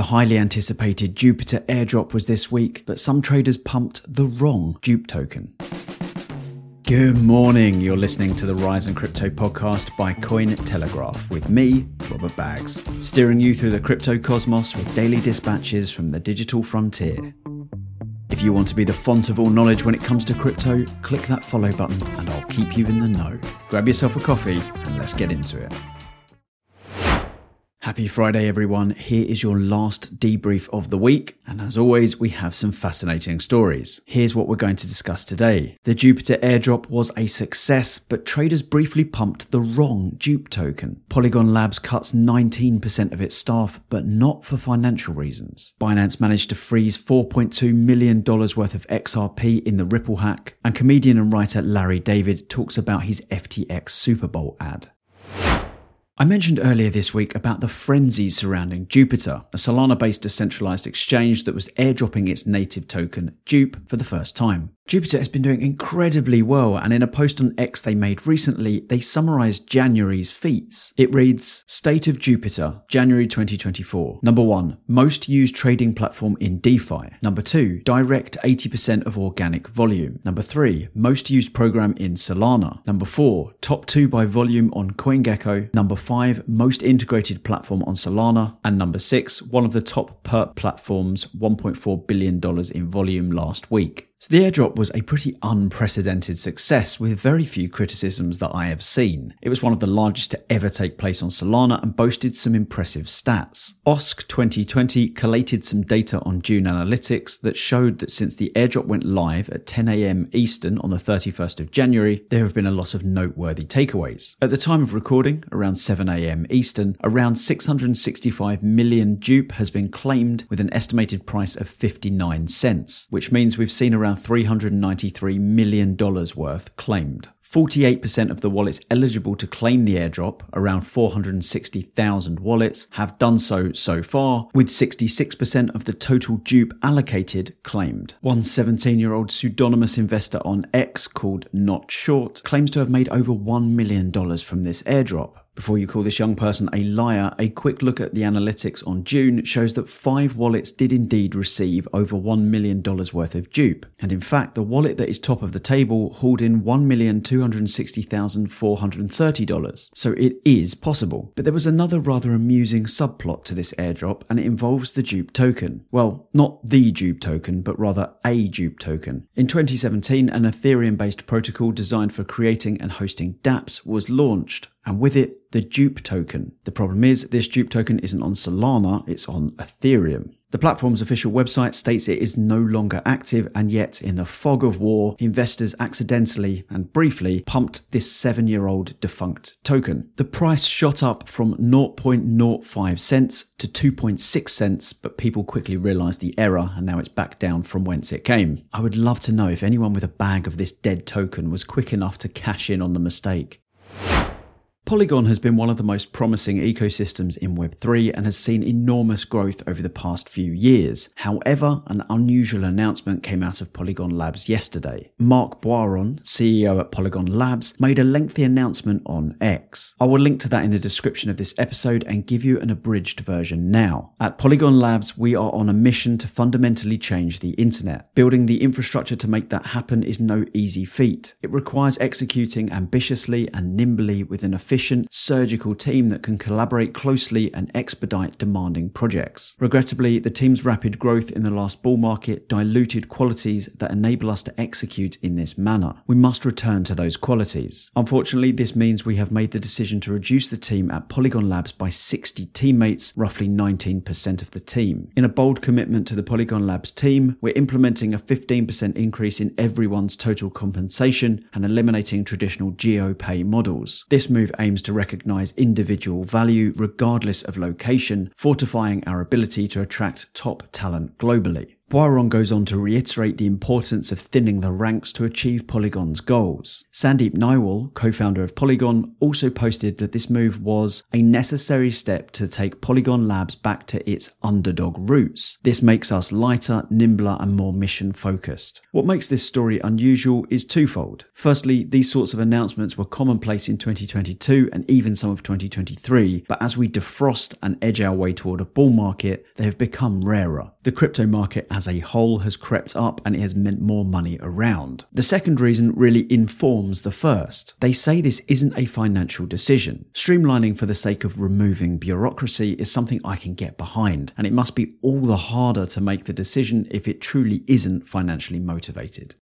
The highly anticipated Jupiter airdrop was this week, but some traders pumped the wrong JUP token. Good morning. You're listening to the Rise and Crypto podcast by Cointelegraph with me, Robert Baggs, steering you through the crypto cosmos with daily dispatches from the digital frontier. If you want to be the font of all knowledge when it comes to crypto, click that follow button and I'll keep you in the know. Grab yourself a coffee and let's get into it. Happy Friday, everyone. Here is your last debrief of the week. And as always, we have some fascinating stories. Here's what we're going to discuss today. The Jupiter airdrop was a success, but traders briefly pumped the wrong JUP token. Polygon Labs cuts 19% of its staff, but not for financial reasons. Binance managed to freeze $4.2 million worth of XRP in the Ripple hack. And comedian and writer Larry David talks about his FTX Super Bowl ad. I mentioned earlier this week about the frenzy surrounding Jupiter, a Solana based decentralized exchange that was airdropping its native token, JUP, for the first time. Jupiter has been doing incredibly well, and in a post on X they made recently, they summarized January's feats. It reads State of Jupiter, January 2024. Number one, most used trading platform in DeFi. Number two, direct 80% of organic volume. Number three, most used program in Solana. Number four, top two by volume on CoinGecko. Number five, most integrated platform on Solana. And number six, one of the top perp platforms, $1.4 billion in volume last week. So the airdrop was a pretty unprecedented success with very few criticisms that I have seen. It was one of the largest to ever take place on Solana and boasted some impressive stats. OSC 2020 collated some data on Dune analytics that showed that since the airdrop went live at 10am Eastern on the 31st of January, there have been a lot of noteworthy takeaways. At the time of recording, around 7am Eastern, around 665 million JUP has been claimed with an estimated price of 59 cents, which means we've seen around around $393 million worth claimed. 48% of the wallets eligible to claim the airdrop, around 460,000 wallets, have done so so far, with 66% of the total JUP allocated claimed. One 17 year old pseudonymous investor on X called Not Short claims to have made over $1 million from this airdrop. Before you call this young person a liar, a quick look at the analytics on Dune shows that five wallets did indeed receive over $1 million worth of JUP. And in fact, the wallet that is top of the table hauled in $1,260,430. So it is possible. But there was another rather amusing subplot to this airdrop, and it involves the JUP token. Well, not the JUP token, but rather a JUP token. In 2017, an Ethereum based protocol designed for creating and hosting dApps was launched and with it, the JUP token. The problem is, this JUP token isn't on Solana, it's on Ethereum. The platform's official website states it is no longer active, and yet, in the fog of war, investors accidentally and briefly pumped this seven year old defunct token. The price shot up from 0.05 cents to 2.6 cents, but people quickly realized the error and now it's back down from whence it came. I would love to know if anyone with a bag of this dead token was quick enough to cash in on the mistake. Polygon has been one of the most promising ecosystems in Web3 and has seen enormous growth over the past few years. However, an unusual announcement came out of Polygon Labs yesterday. Marc Boiron, CEO at Polygon Labs, made a lengthy announcement on X. I will link to that in the description of this episode and give you an abridged version now. At Polygon Labs, we are on a mission to fundamentally change the internet. Building the infrastructure to make that happen is no easy feat. It requires executing ambitiously and nimbly with an efficient efficient, surgical team that can collaborate closely and expedite demanding projects. Regrettably, the team's rapid growth in the last bull market diluted qualities that enable us to execute in this manner. We must return to those qualities. Unfortunately, this means we have made the decision to reduce the team at Polygon Labs by 60 teammates, roughly 19% of the team. In a bold commitment to the Polygon Labs team, we're implementing a 15% increase in everyone's total compensation and eliminating traditional geo pay models. This move aims aims to recognize individual value regardless of location, fortifying our ability to attract top talent globally. Boiron goes on to reiterate the importance of thinning the ranks to achieve Polygon's goals. Sandeep Nailwal, co-founder of Polygon, also posted that this move was a necessary step to take Polygon Labs back to its underdog roots. This makes us lighter, nimbler, and more mission focused. What makes this story unusual is twofold. Firstly, these sorts of announcements were commonplace in 2022 and even some of 2023, but as we defrost and edge our way toward a bull market, they have become rarer. The crypto market as a whole has crept up and it has meant more money around. The second reason really informs the first. They say this isn't a financial decision. Streamlining for the sake of removing bureaucracy is something I can get behind, and it must be all the harder to make the decision if it truly isn't financially motivated.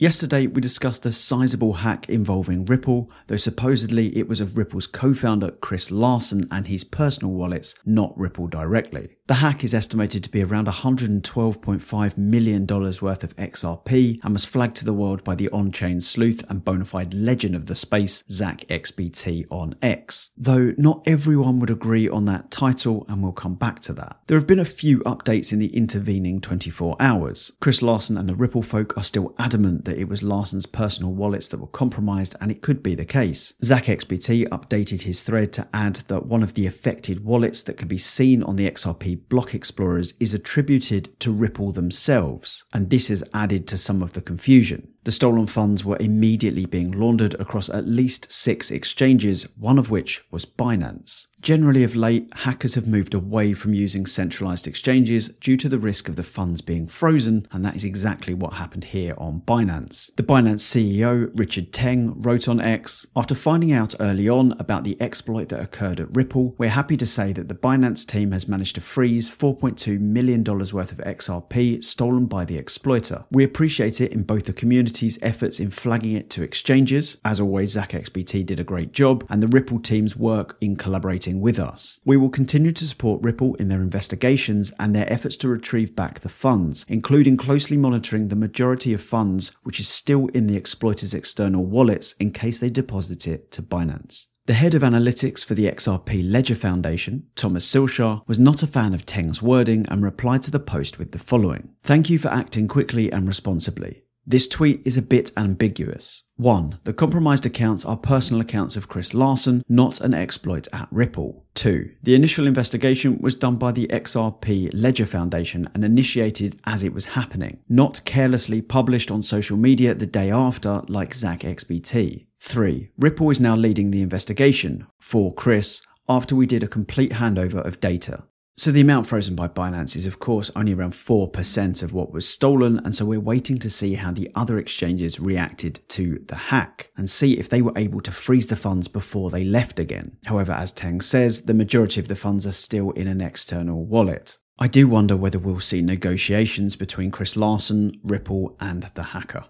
Yesterday, we discussed a sizable hack involving Ripple, though supposedly it was of Ripple's co founder Chris Larsen and his personal wallets, not Ripple directly. The hack is estimated to be around $112.5 million worth of XRP and was flagged to the world by the on chain sleuth and bona fide legend of the space, Zach XBT on X. Though not everyone would agree on that title, and we'll come back to that. There have been a few updates in the intervening 24 hours. Chris Larsen and the Ripple folk are still adamant that it was Larsen's personal wallets that were compromised, and it could be the case. ZachXBT updated his thread to add that one of the affected wallets that can be seen on the XRP block explorers is attributed to Ripple themselves, and this has added to some of the confusion. The stolen funds were immediately being laundered across at least six exchanges, one of which was Binance. Generally, of late, hackers have moved away from using centralized exchanges due to the risk of the funds being frozen, and that is exactly what happened here on Binance. The Binance CEO, Richard Teng, wrote on X After finding out early on about the exploit that occurred at Ripple, we're happy to say that the Binance team has managed to freeze $4.2 million worth of XRP stolen by the exploiter. We appreciate it in both the community community's efforts in flagging it to exchanges. As always, ZachXBT did a great job, and the Ripple team's work in collaborating with us. We will continue to support Ripple in their investigations and their efforts to retrieve back the funds, including closely monitoring the majority of funds which is still in the exploiter's external wallets in case they deposit it to Binance. The head of analytics for the XRP Ledger Foundation, Thomas Silshar, was not a fan of Teng's wording and replied to the post with the following Thank you for acting quickly and responsibly. This tweet is a bit ambiguous. 1. The compromised accounts are personal accounts of Chris Larsen, not an exploit at Ripple. 2. The initial investigation was done by the XRP Ledger Foundation and initiated as it was happening, not carelessly published on social media the day after like Zach XBT. 3. Ripple is now leading the investigation for Chris after we did a complete handover of data. So the amount frozen by Binance is, of course, only around 4% of what was stolen, and so we're waiting to see how the other exchanges reacted to the hack and see if they were able to freeze the funds before they left again. However, as Teng says, the majority of the funds are still in an external wallet. I do wonder whether we'll see negotiations between Chris Larsen, Ripple, and the hacker.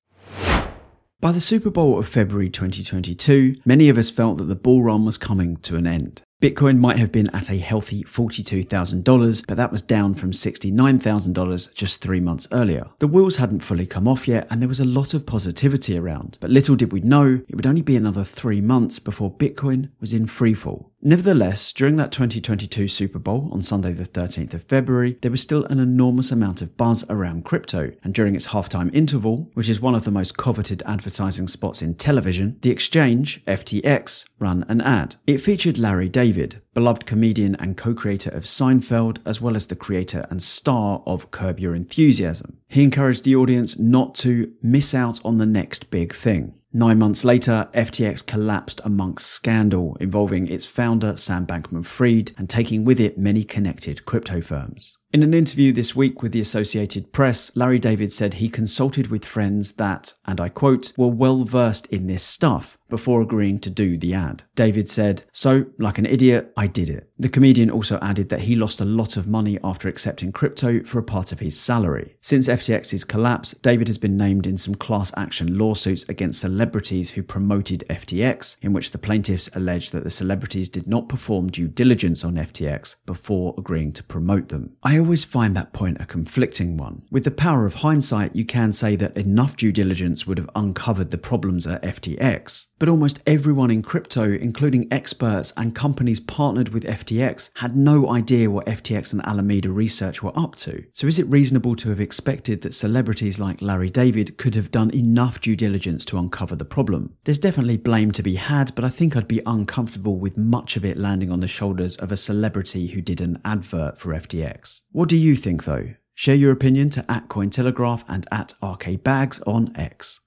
By the Super Bowl of February 2022, many of us felt that the bull run was coming to an end. Bitcoin might have been at a healthy $42,000, but that was down from $69,000 just three months earlier. The wheels hadn't fully come off yet, and there was a lot of positivity around, but little did we know it would only be another three months before Bitcoin was in freefall. Nevertheless, during that 2022 Super Bowl on Sunday, the 13th of February, there was still an enormous amount of buzz around crypto. And during its halftime interval, which is one of the most coveted advertising spots in television, the exchange, FTX, ran an ad. It featured Larry David, beloved comedian and co creator of Seinfeld, as well as the creator and star of Curb Your Enthusiasm. He encouraged the audience not to miss out on the next big thing. Nine months later, FTX collapsed amongst scandal involving its founder Sam Bankman Fried and taking with it many connected crypto firms. In an interview this week with the Associated Press, Larry David said he consulted with friends that, and I quote, were well versed in this stuff before agreeing to do the ad. David said, So, like an idiot, I did it. The comedian also added that he lost a lot of money after accepting crypto for a part of his salary. Since FTX's collapse, David has been named in some class action lawsuits against celebrities who promoted FTX, in which the plaintiffs alleged that the celebrities did not perform due diligence on FTX before agreeing to promote them. I always find that point a conflicting one. With the power of hindsight, you can say that enough due diligence would have uncovered the problems at FTX. But almost everyone in crypto, including experts and companies partnered with FTX, had no idea what FTX and Alameda Research were up to. So is it reasonable to have expected that celebrities like Larry David could have done enough due diligence to uncover the problem? There's definitely blame to be had, but I think I'd be uncomfortable with much of it landing on the shoulders of a celebrity who did an advert for FTX. What do you think though? Share your opinion to at Cointelegraph and at RKBaggs on X.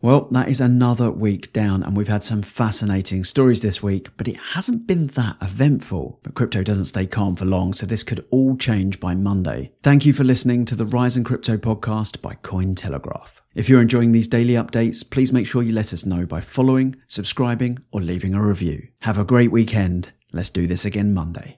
Well, that is another week down, and we've had some fascinating stories this week, but it hasn't been that eventful. But crypto doesn't stay calm for long, so this could all change by Monday. Thank you for listening to the Rise in Crypto podcast by Cointelegraph. If you're enjoying these daily updates, please make sure you let us know by following, subscribing, or leaving a review. Have a great weekend. Let's do this again Monday.